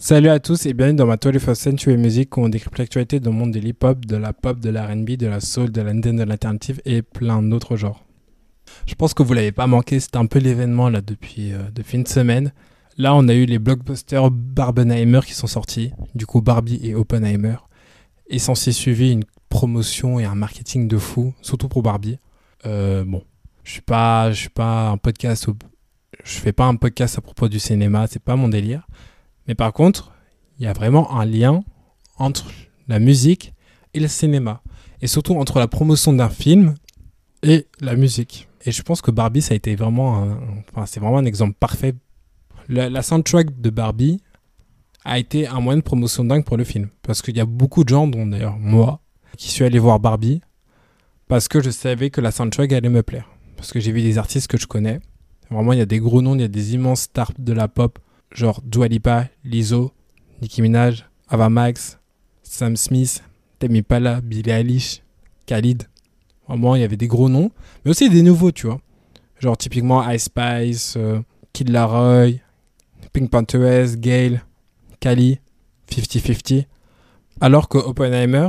Salut à tous et bienvenue dans ma 21st Century Music où on décrypte l'actualité dans le monde de l'hip-hop, de la pop, de la R&B, de la soul, de l'indien, de l'alternative et plein d'autres genres. Je pense que vous l'avez pas manqué, c'était un peu l'événement là depuis, euh, depuis une semaine. Là, on a eu les blockbusters Barbenheimer qui sont sortis, du coup Barbie et Oppenheimer. Et s'est suivi une promotion et un marketing de fou, surtout pour Barbie. Euh, bon, je suis pas, suis pas un podcast, je fais pas un podcast à propos du cinéma, c'est pas mon délire. Mais par contre, il y a vraiment un lien entre la musique et le cinéma. Et surtout entre la promotion d'un film et la musique. Et je pense que Barbie, ça a été vraiment un, enfin, c'est vraiment un exemple parfait. La, soundtrack de Barbie a été un moyen de promotion dingue pour le film. Parce qu'il y a beaucoup de gens, dont d'ailleurs moi, qui suis allé voir Barbie parce que je savais que la soundtrack allait me plaire. Parce que j'ai vu des artistes que je connais. Vraiment, il y a des gros noms, il y a des immenses stars de la pop genre Dua Lipa, Lizzo, Nicki Minaj, Ava Max, Sam Smith, Temi Pala, Billie Eilish, Khalid. Vraiment, il y avait des gros noms, mais aussi des nouveaux, tu vois. Genre typiquement Ice Spice, euh, Kid Laroi, Pink Panthers, Gale, Kali, 50-50. Alors que Oppenheimer,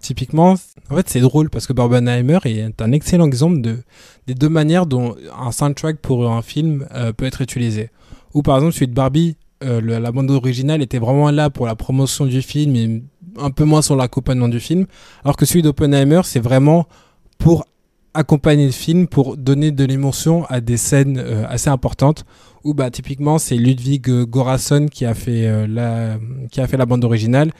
typiquement, en fait, c'est drôle parce que Barbenheimer est un excellent exemple de, des deux manières dont un soundtrack pour un film euh, peut être utilisé. Ou par exemple, celui de Barbie, euh, la bande originale était vraiment là pour la promotion du film et un peu moins sur l'accompagnement du film. Alors que celui d'Oppenheimer, c'est vraiment pour accompagner le film, pour donner de l'émotion à des scènes euh, assez importantes. Où bah, typiquement, c'est Ludwig Gorason qui a, fait, la, qui a fait la bande originale.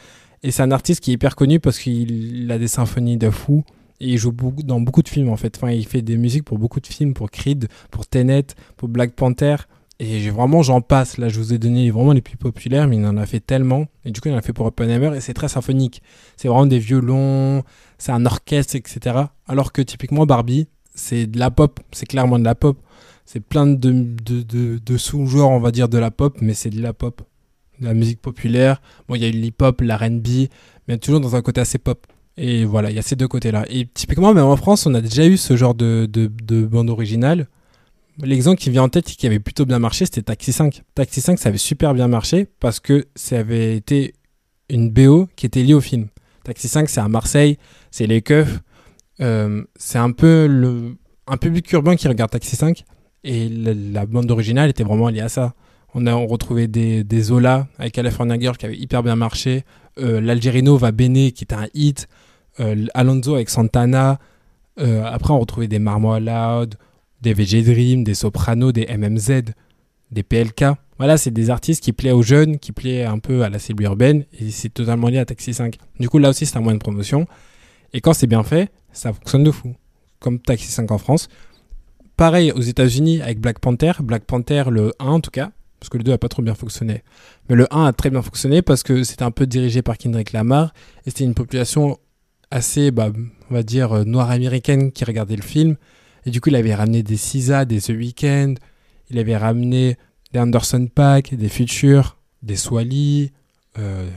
Et c'est un artiste qui est hyper connu parce qu'il a des symphonies de fou. Et il joue dans beaucoup de films en fait. Enfin, il fait des musiques pour beaucoup de films, pour Creed, pour Tenet, pour Black Panther. Et vraiment, j'en passe. Là, je vous ai donné vraiment les plus populaires, mais il en a fait tellement. Et du coup, il en a fait pour Oppenheimer et c'est très symphonique. C'est vraiment des violons, c'est un orchestre, etc. Alors que typiquement, Barbie, c'est de la pop. C'est clairement de la pop. C'est plein de, de, de, de sous-genres, on va dire, de la pop, mais c'est de la pop la musique populaire. Bon, il y a eu l'hip-hop, l'R&B, mais toujours dans un côté assez pop. Et voilà, il y a ces deux côtés-là. Et typiquement, même en France, on a déjà eu ce genre de, de, bande originale. L'exemple qui vient en tête et qui avait plutôt bien marché, c'était Taxi 5. Taxi 5, ça avait super bien marché parce que ça avait été une BO qui était liée au film. Taxi 5, c'est à Marseille, c'est les keufs. Euh, c'est un peu un public urbain qui regarde Taxi 5. Et la, bande originale était vraiment liée à ça. On a retrouvé des, des Zola avec California Girl qui avait hyper bien marché. Euh, L'Algerino va Bene qui était un hit. Euh, Alonso avec Santana. Euh, après, on retrouvait des Marmots Loud, des VG Dream, des Soprano, des MMZ, des PLK. Voilà, c'est des artistes qui plaisent aux jeunes, qui plaisent un peu à la cible urbaine. Et c'est totalement lié à Taxi 5. Du coup, là aussi, c'est un moyen de promotion. Et quand c'est bien fait, ça fonctionne de fou. Comme Taxi 5 en France. Pareil aux États-Unis avec Black Panther. Black Panther, le 1 en tout cas parce que le 2 a pas trop bien fonctionné. Mais le 1 a très bien fonctionné parce que c'était un peu dirigé par Kendrick Lamar et c'était une population assez, bah, on va dire, euh, noire américaine qui regardait le film. Et du coup, il avait ramené des SZA, des The Weeknd, il avait ramené des Anderson Pack, des Futures, des Swally, euh,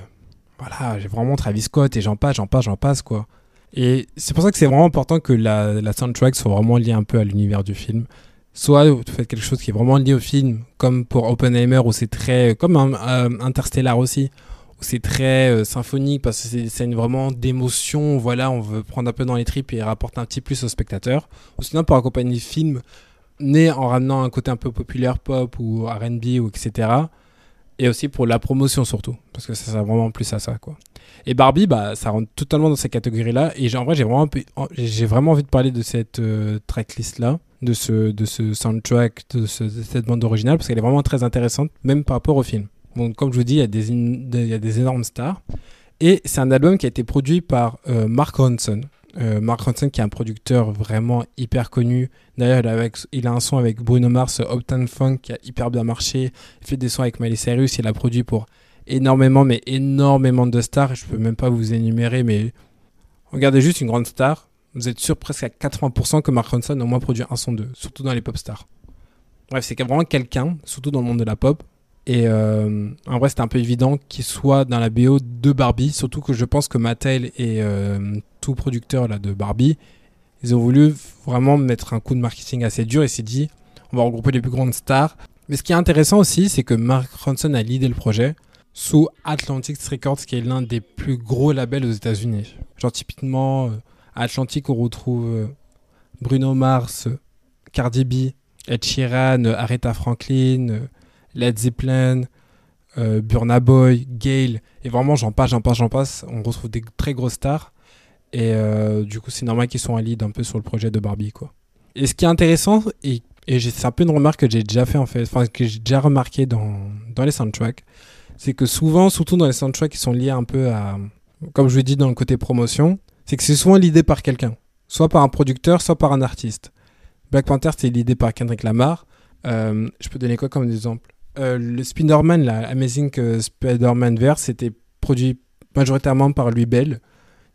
voilà, j'ai vraiment Travis Scott et j'en passe, j'en passe, j'en passe, quoi. Et c'est pour ça que c'est vraiment important que la, la soundtrack soit vraiment liée un peu à l'univers du film soit vous faites quelque chose qui est vraiment lié au film, comme pour Oppenheimer, où c'est très, comme euh, Interstellar aussi, c'est très euh, symphonique parce que c'est une vraiment d'émotion, voilà, on veut prendre un peu dans les tripes et rapporter un petit plus au spectateur. Ou sinon pour accompagner le film, né en ramenant un côté un peu populaire pop ou R&B ou etc. Et aussi pour la promotion surtout, parce que ça sert vraiment plus à ça quoi. Et Barbie, bah, ça rentre totalement dans cette catégorie-là. Et en vrai, j'ai vraiment, vraiment envie de parler de cette euh, tracklist-là de ce, de ce soundtrack, de, cette bande originale, parce qu'elle est vraiment très intéressante, même par rapport au film. Bon, comme je vous dis, il y, a des, énormes stars. Et c'est un album qui a été produit par euh, Mark Ronson. Euh, Mark Ronson, qui est un producteur vraiment hyper connu. D'ailleurs, il, a un son avec Bruno Mars, Uptown Funk, qui a hyper bien marché. Il fait des sons avec Miley Cyrus. Il a produit pour énormément, mais énormément de stars. Je peux même pas vous énumérer, mais regardez juste une grande star vous êtes sûr presque à 80% que Mark Ronson a au moins produit un son d'eux, surtout dans les pop stars. Bref, c'est vraiment quelqu'un, surtout dans le monde de la pop. Et euh, en vrai, c'était un peu évident qu'il soit dans la BO de Barbie, surtout que je pense que Mattel et euh, tout producteur là, de Barbie, ils ont voulu vraiment mettre un coup de marketing assez dur et s'est dit, on va regrouper les plus grandes stars. Mais ce qui est intéressant aussi, c'est que Mark Ronson a l'idée le projet. sous Atlantic Records, qui est l'un des plus gros labels aux États-Unis. Genre, typiquement, euh, à Atlantic, on retrouve euh, Bruno Mars, Cardi B, Ed Sheeran, Aretha Franklin, Led Zeppelin, Burna Boy, Gail, et vraiment, j'en passe, j'en passe, j'en passe. On retrouve des très grosses stars. Et du coup, c'est normal qu'ils soient en lead un peu sur le projet de Barbie, quoi. Et ce qui est intéressant, et, et c'est un peu une remarque que j'ai déjà fait en fait, enfin que j'ai déjà remarqué dans, dans les soundtracks, c'est que souvent, surtout dans les soundtracks qui sont liés un peu à, comme je vous dit dans le côté promotion, c'est que c'est souvent l'idée par quelqu'un, soit par un producteur, soit par un artiste. Black Panther, c'est l'idée par Kendrick Lamar. Euh, je peux donner quoi comme exemple? Euh, Le Spider-Man, la Amazing Spider-Man Verse, c'était produit majoritairement par Louis Bell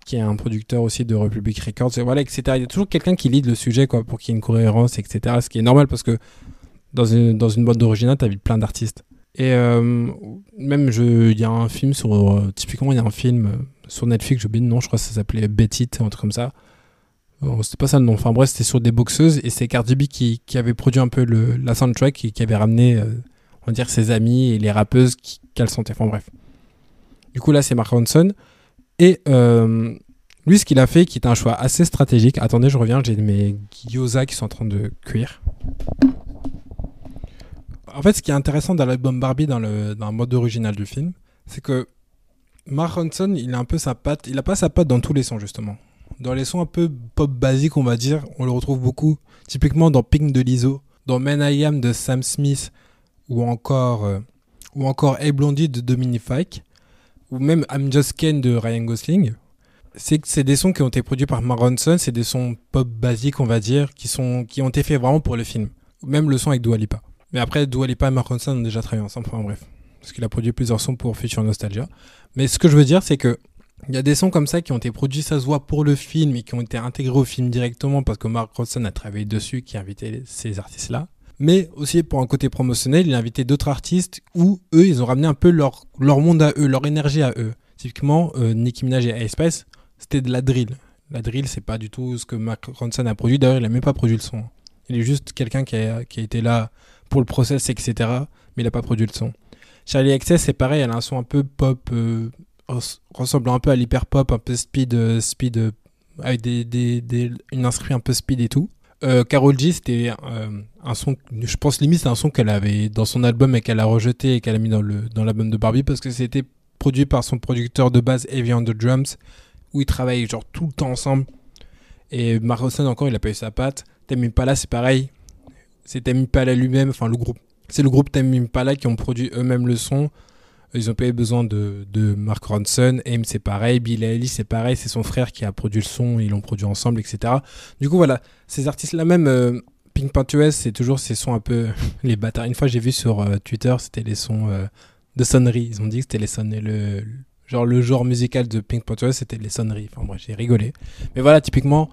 qui est un producteur aussi de Republic Records, voilà, etc. Il y a toujours quelqu'un qui lead le sujet, quoi, pour qu'il y ait une cohérence, etc. Ce qui est normal parce que dans une, dans une boîte d'original, t'as plein d'artistes. Et euh, même, il y a un film sur. Euh, typiquement, il y a un film euh, sur Netflix, j'ai oublié le nom, je crois que ça s'appelait Betty, un truc comme ça. c'était pas ça le nom. Enfin bref, c'était sur des boxeuses et c'est Cardi B qui, qui, avait produit un peu le, la soundtrack et qui avait ramené, dire, ses amis et les rappeuses qu'elle sentait. Enfin bref. Du coup, là, c'est Mark Ronson. Et euh, lui, ce qu'il a fait, qui est un choix assez stratégique. Attendez, je reviens, j'ai mes gyoza qui sont en train de cuire. En fait, ce qui est intéressant dans l'album Barbie, dans le, dans le mode original du film, c'est que Mark Ronson, il a un peu sa patte. Il a pas sa patte dans tous les sons, justement. Dans les sons un peu pop basiques, on va dire, on le retrouve beaucoup. Typiquement dans Pink de Lizzo, dans Men I Am de Sam Smith, ou encore, euh, ou encore Hey Blondie de Dominique Fike ou même I'm Just Ken de Ryan Gosling, c'est c'est des sons qui ont été produits par Maronson, c'est des sons pop basiques, on va dire, qui, sont, qui ont été faits vraiment pour le film. Même le son avec Dua Lipa. Mais après, Dua Lipa et Maronson ont déjà travaillé ensemble, enfin bref. Parce qu'il a produit plusieurs sons pour Future Nostalgia. Mais ce que je veux dire, c'est que il y a des sons comme ça qui ont été produits, ça se voit, pour le film et qui ont été intégrés au film directement parce que Mark Ronson a travaillé dessus, qui a invité ces artistes-là mais aussi pour un côté promotionnel, il a invité d'autres artistes où eux, ils ont ramené un peu leur, leur monde à eux, leur énergie à eux. Typiquement, euh, Nicki Minaj et Ice c'était de la drill. La drill, c'est pas du tout ce que Mark Ronson a produit. D'ailleurs, il a même pas produit le son. Il est juste quelqu'un qui a, qui a été là pour le process, etc. Mais il a pas produit le son. Charlie XS, c'est pareil, elle a un son un peu pop, euh, ressemblant un peu à l'hyper pop, un peu speed, euh, speed, avec des, des, des, une inscrit un peu speed et tout. Euh, Carol G, c'était euh, un son, je pense limite c'est un son qu'elle avait dans son album et qu'elle a rejeté et qu'elle a mis dans dans l'album de Barbie parce que c'était produit par son producteur de base Heavy on the Drums où ils travaillent genre tout le temps ensemble. Et Marroson encore, il a pas eu sa patte. Tame Pala, c'est pareil. C'est Tame Pala lui-même, enfin le groupe. C'est le groupe Tame Pala qui ont produit eux-mêmes le son. Ils ont pas eu besoin de, de Mark Ronson. Aim, c'est pareil. Bill Ellis, c'est pareil. C'est son frère qui a produit le son. Ils l'ont produit ensemble, etc. Du coup, voilà. Ces artistes-là, même euh, Pink Panthers, c'est toujours ces sons un peu les bâtards. Une fois, j'ai vu sur euh, Twitter, c'était les sons euh, de sonnerie. Ils ont dit que c'était les sonneries. Le, genre, le genre musical de Pink Panthers, c'était les sonneries. Enfin, bref, j'ai rigolé. Mais voilà, typiquement,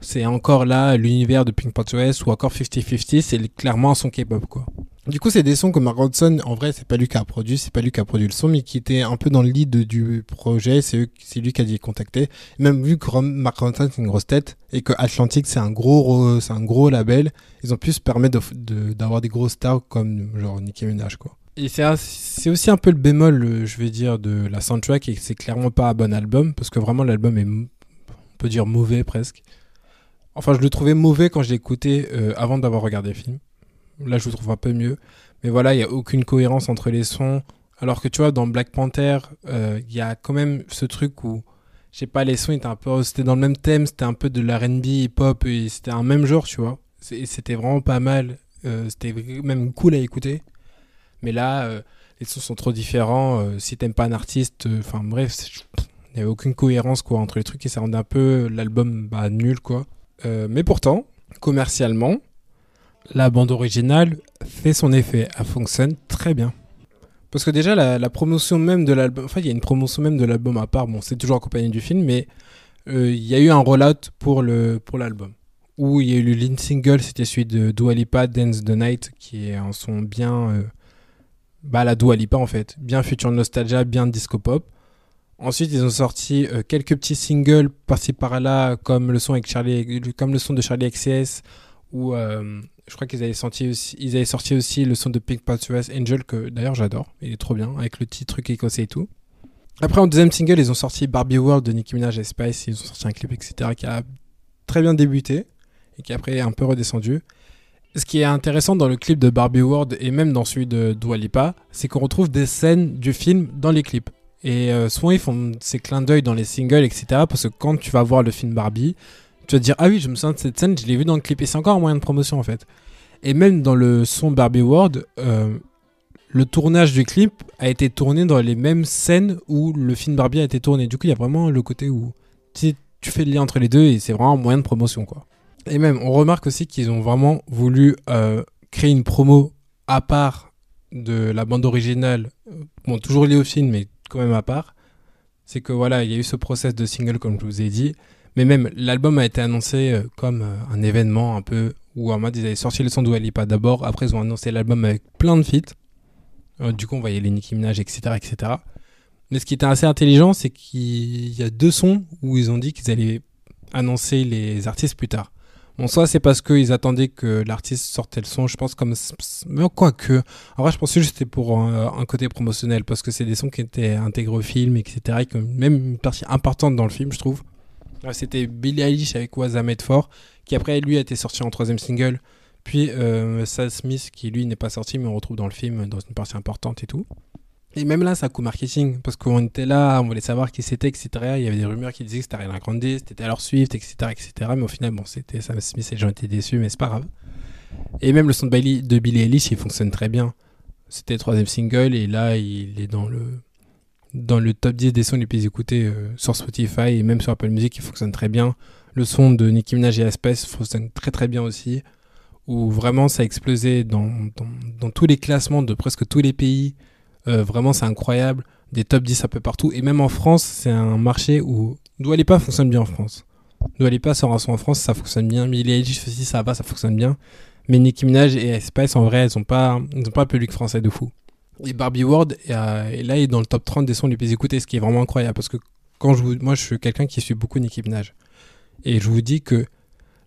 c'est encore là l'univers de Pink Panthers ou encore 50-50. C'est clairement son K-pop, quoi. Du coup, c'est des sons que Mark Ronson, en vrai, c'est pas lui qui a produit, c'est pas lui qui a produit le son, mais qui était un peu dans le lead du projet, c'est lui qui a dit contacter. Même vu que Mark Ronson c'est une grosse tête, et que Atlantic c'est un gros, c'est un gros label, ils ont pu se permettre d'avoir des grosses stars comme genre Nicki Minaj, quoi. Et c'est aussi un peu le bémol, je vais dire, de la soundtrack, et c'est clairement pas un bon album, parce que vraiment l'album est, on peut dire, mauvais presque. Enfin, je le trouvais mauvais quand je écouté euh, avant d'avoir regardé le film. Là, je le trouve un peu mieux. Mais voilà, il n'y a aucune cohérence entre les sons. Alors que tu vois, dans Black Panther, euh, il y a quand même ce truc où, je sais pas, les sons étaient un peu, c'était dans le même thème, c'était un peu de l'R&B, hip-hop, et c'était un même genre, tu vois. C'était vraiment pas mal. Euh, c'était même cool à écouter. Mais là, euh, les sons sont trop différents. si t'aimes pas un artiste, enfin bref, il n'y avait aucune cohérence quoi entre les trucs et ça rendait un peu l'album bah, nul quoi. mais pourtant, commercialement, la bande originale fait son effet, elle fonctionne très bien. Parce que déjà, la, promotion même de l'album, enfin, il y a une promotion même de l'album à part, bon, c'est toujours accompagné du film, mais euh, il y a eu un rollout pour l'album. Pour où il y a eu le lead single, c'était celui de Dua Lipa, Dance the Night, qui est un son bien. Euh, bah, la Dua Lipa en fait. Bien future nostalgia, bien disco pop. Ensuite, ils ont sorti euh, quelques petits singles par-ci par-là, comme le son comme le son de Charlie XCS où je crois qu'ils avaient, sorti aussi, le son de Pink Pantheress Angel, que d'ailleurs j'adore, il est trop bien, avec le petit truc écossais et tout. Après, en deuxième single, ils ont sorti Barbie World de Nicki Minaj et Spice, ils ont sorti un clip, etc., qui a très bien débuté et qui après est un peu redescendu. Ce qui est intéressant dans le clip de Barbie World et même dans celui de Dua Lipa, c'est qu'on retrouve des scènes du film dans les clips. Et euh, souvent, ils font ces clins d'œil dans les singles, etc. Parce que quand tu vas voir le film Barbie, tu vas te dire Ah oui, je me souviens de cette scène, je l'ai vu dans le clip. Et c'est encore un moyen de promotion en fait. Et même dans le son Barbie World, euh, le tournage du clip a été tourné dans les mêmes scènes où le film Barbie a été tourné. Du coup, il y a vraiment le côté où tu, tu fais le lien entre les deux et c'est vraiment un moyen de promotion quoi. Et même, on remarque aussi qu'ils ont vraiment voulu euh, créer une promo à part de la bande originale, bon, toujours liée au film, mais quand même à part. C'est que voilà, il y a eu ce process de single, comme je vous ai dit. Mais même, l'album a été annoncé euh, comme euh, un événement un peu où en mode ils avaient sorti le son de pas d'abord, après ils ont annoncé l'album avec plein de feats. du coup, on voyait les Nicki Minaj, etc., etc. Mais ce qui était assez intelligent, c'est qu'il y a deux sons où ils ont dit qu'ils allaient annoncer les artistes plus tard. Bon, soit c'est parce qu'ils attendaient que l'artiste sortait le son, je pense, comme. Mais quoi que. En vrai, je pensais juste c'était pour un, côté promotionnel, parce que c'est des sons qui étaient intégrés au film, etc. Et même une partie importante dans le film, je trouve. C'était Billie Eilish avec Was I For, qui après, lui, a été sorti en troisième single. Puis euh, Sam Smith, qui lui n'est pas sorti, mais on retrouve dans le film, dans une partie importante et tout. Et même là, ça coup marketing, parce qu'on était là, on voulait savoir qui c'était, etc. Il y avait des rumeurs qui disaient que c'était Ariana Grande, c'était Taylor Swift, etc., etc. Mais au final, bon, c'était Sam Smith et les gens étaient déçus, mais c'est pas grave. Et même le son de, Billy de Billie Eilish, il fonctionne très bien. C'était le troisième single, et là, il est dans le, dans le top 10 des sons les plus écoutés euh, sur Spotify, et même sur Apple Music, il fonctionne très bien. Le son de Nicki Minaj et Aspes fonctionne très très bien aussi, où vraiment ça a explosé dans, dans, dans tous les classements de presque tous les pays. Euh, vraiment, c'est incroyable. Des top 10 un peu partout. Et même en France, c'est un marché où Doualipa fonctionne bien en France. Doualipa sort un son en France, ça fonctionne bien. Millie Eilish aussi, ça va, ça fonctionne bien. Mais Nicki Minaj et Spice, en vrai, elles ont pas, elles ont pas un public français de fou. Et Barbie World, et, là, il est dans le top 30 des sons les plus écoutés, ce qui est vraiment incroyable. Parce que quand je vous, moi, je suis quelqu'un qui suit beaucoup Nicki Minaj. Et je vous dis que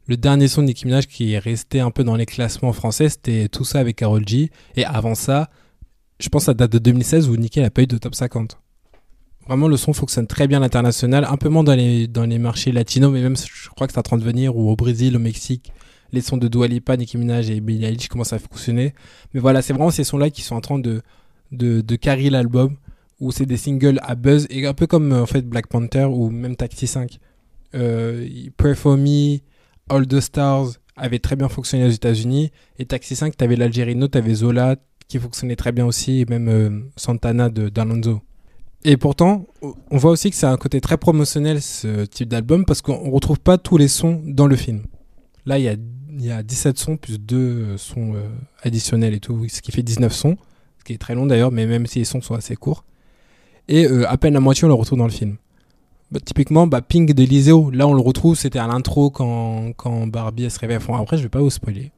le dernier son de Nicki Minaj qui est resté un peu dans les classements français, c'était tout ça avec Carol G. Et avant ça, je pense à date de 2016 où Nickel a pas eu de top 50. Vraiment, le son fonctionne très bien à l'international, un peu moins dans les, dans les marchés latinos, mais même je crois que c'est en train de venir, ou au Brésil, au Mexique, les sons de Dua Lipa, Nicki Minaj et Billie Eilish commencent à fonctionner. Mais voilà, c'est vraiment ces sons-là qui sont en train de, de, de l'album, où c'est des singles à buzz, et un peu comme en fait Black Panther ou même Taxi 5. Euh, Pray For Me, All the Stars avaient très bien fonctionné aux États-Unis, et Taxi 5, t'avais l'Algérino, t'avais Zola, qui fonctionnait très bien aussi, et même euh, Santana d'Alonso. Et pourtant, on voit aussi que c'est un côté très promotionnel ce type d'album parce qu'on retrouve pas tous les sons dans le film. Là, il y a, y a 17 sons plus 2 euh, sons euh, additionnels et tout, ce qui fait 19 sons, ce qui est très long d'ailleurs, mais même si les sons sont assez courts. Et à peine la moitié, on le retrouve dans le film. Bah, typiquement, bah, Pink de Liseo, là on le retrouve, c'était à l'intro quand, quand Barbie se réveille. Enfin, après, je vais pas vous spoiler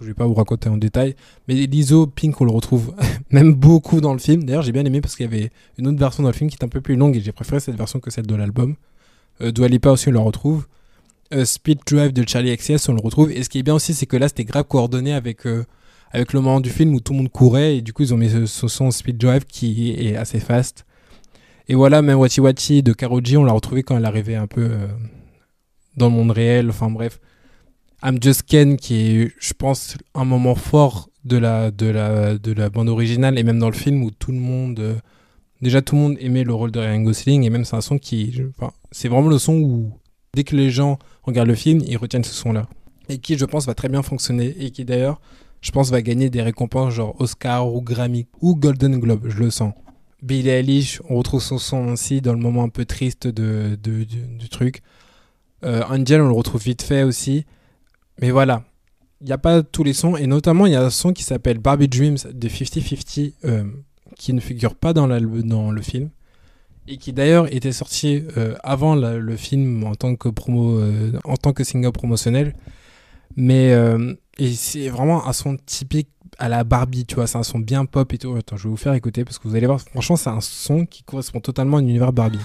je vais pas vous raconter en détail. Mais l'ISO Pink, on le retrouve même beaucoup dans le film. D'ailleurs, j'ai bien aimé parce qu'il y avait une autre version dans le film qui est un peu plus longue et j'ai préféré cette version que celle de l'album. Euh, aussi, on le retrouve. Euh, Speed Drive de Charlie XCS, on le retrouve. Et ce qui est bien aussi, c'est que là, c'était grave coordonné avec, euh, avec le moment du film où tout le monde courait. Et du coup, ils ont mis ce, son Speed Drive qui est assez fast. Et voilà, même Wati Wati de Karol G, on l'a retrouvé quand elle arrivait un peu euh, dans le monde réel. Enfin bref. I'm Just Ken, qui est, je pense, un moment fort de la, de la, de la bande originale et même dans le film où tout le monde, déjà tout le monde aimait le rôle de Ryan Gosling et même c'est un son qui, enfin, c'est vraiment le son où dès que les gens regardent le film, ils retiennent ce son-là et qui, je pense, va très bien fonctionner et qui d'ailleurs, je pense, va gagner des récompenses genre Oscar ou Grammy ou Golden Globe, je le sens. Billie Eilish, on retrouve son son aussi dans le moment un peu triste du, truc. Euh, Angel, on le retrouve vite fait aussi. Mais voilà, il n'y a pas tous les sons, et notamment il y a un son qui s'appelle Barbie Dreams de 50-50, euh, qui ne figure pas dans le film, et qui d'ailleurs était sorti euh, avant le film en tant que, promo, euh, en tant que single promotionnel. Mais et c'est vraiment un son typique à la Barbie, tu vois, c'est un son bien pop et tout. Attends, je vais vous faire écouter parce que vous allez voir, franchement, c'est un son qui correspond totalement à l'univers Barbie.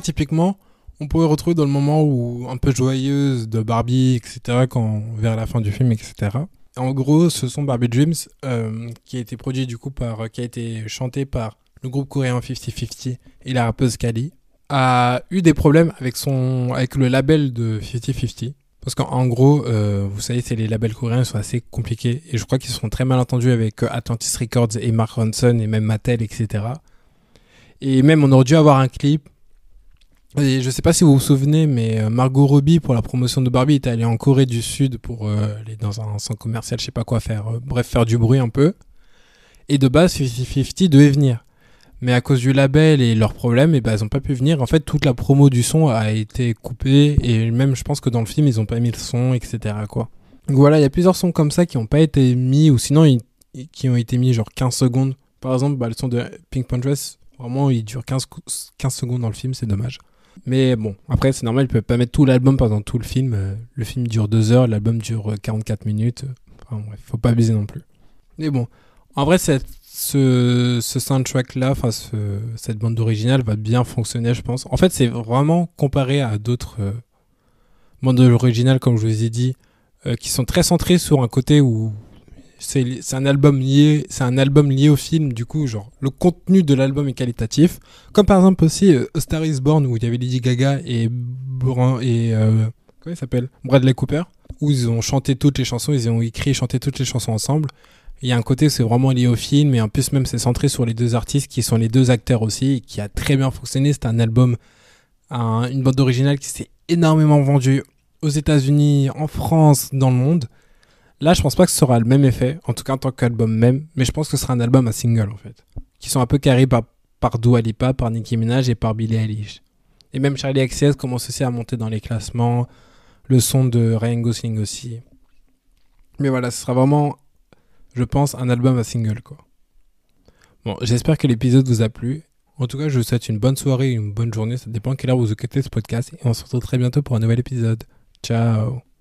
Typiquement, on pourrait retrouver dans le moment où un peu joyeuse de Barbie, etc., quand vers la fin du film, etc. En gros, ce sont Barbie Dreams, euh, qui a été produit du coup par, qui a été chanté par le groupe coréen 50-50 et la rappeuse Kali, a eu des problèmes avec son, avec le label de 50-50. Parce qu'en gros, euh, vous savez, c'est les labels coréens sont assez compliqués et je crois qu'ils sont très mal entendus avec euh, Atlantis Records et Mark Ronson et même Mattel, etc. Et même on aurait dû avoir un clip. Et je sais pas si vous vous souvenez, mais euh, Margot Robbie pour la promotion de Barbie était allée en Corée du Sud pour aller dans un centre commercial, je sais pas quoi faire, bref faire du bruit un peu. Et de base, 50-50 devait venir mais à cause du label et leurs problèmes, et eh ben, ils n'ont pas pu venir. En fait, toute la promo du son a été coupée, et même je pense que dans le film, ils n'ont pas mis le son, etc. Quoi. Donc voilà, il y a plusieurs sons comme ça qui n'ont pas été mis, ou sinon qui ont été mis genre 15 secondes. Par exemple, bah, le son de Pink Dress, vraiment, il dure 15, 15 secondes dans le film, c'est dommage. Mais bon, après, c'est normal, ils peuvent pas mettre tout l'album pendant tout le film. Euh, le film dure 2 heures, l'album dure 44 minutes. Enfin bref, faut pas abuser non plus. Mais bon, en vrai, cette ce, ce soundtrack-là, enfin cette bande originale va bien fonctionner, je pense. En fait, c'est vraiment comparé à d'autres euh, bandes originales, comme je vous ai dit, euh, qui sont très centrées sur un côté où c'est un album lié, c'est un album lié au film. Du coup, genre le contenu de l'album est qualitatif. Comme par exemple aussi euh, Star Is Born où il y avait Lady Gaga et Brun et comment il s'appelle? Bradley Cooper, où ils ont chanté toutes les chansons, ils ont écrit et chanté toutes les chansons ensemble. Il y a un côté, c'est vraiment lié au film, et en plus, même, c'est centré sur les deux artistes qui sont les deux acteurs aussi, qui a très bien fonctionné. C'est un album, une bande originale qui s'est énormément vendue aux États-Unis, en France, dans le monde. Là, je pense pas que ce sera le même effet, en tout cas en tant qu'album même, mais je pense que ce sera un album à single en fait, qui sont un peu carrés par, par Dua Lipa, par Nicki Minaj et par Billie Eilish. Et même Charlie XCX commence aussi à monter dans les classements, le son de Ryan Gosling aussi. Mais voilà, ce sera vraiment je pense, un album à single, quoi. Bon, j'espère que l'épisode vous a plu. En tout cas, je vous souhaite une bonne soirée, une bonne journée. Ça dépend à quelle heure vous écoutez ce podcast. Et on se retrouve très bientôt pour un nouvel épisode. Ciao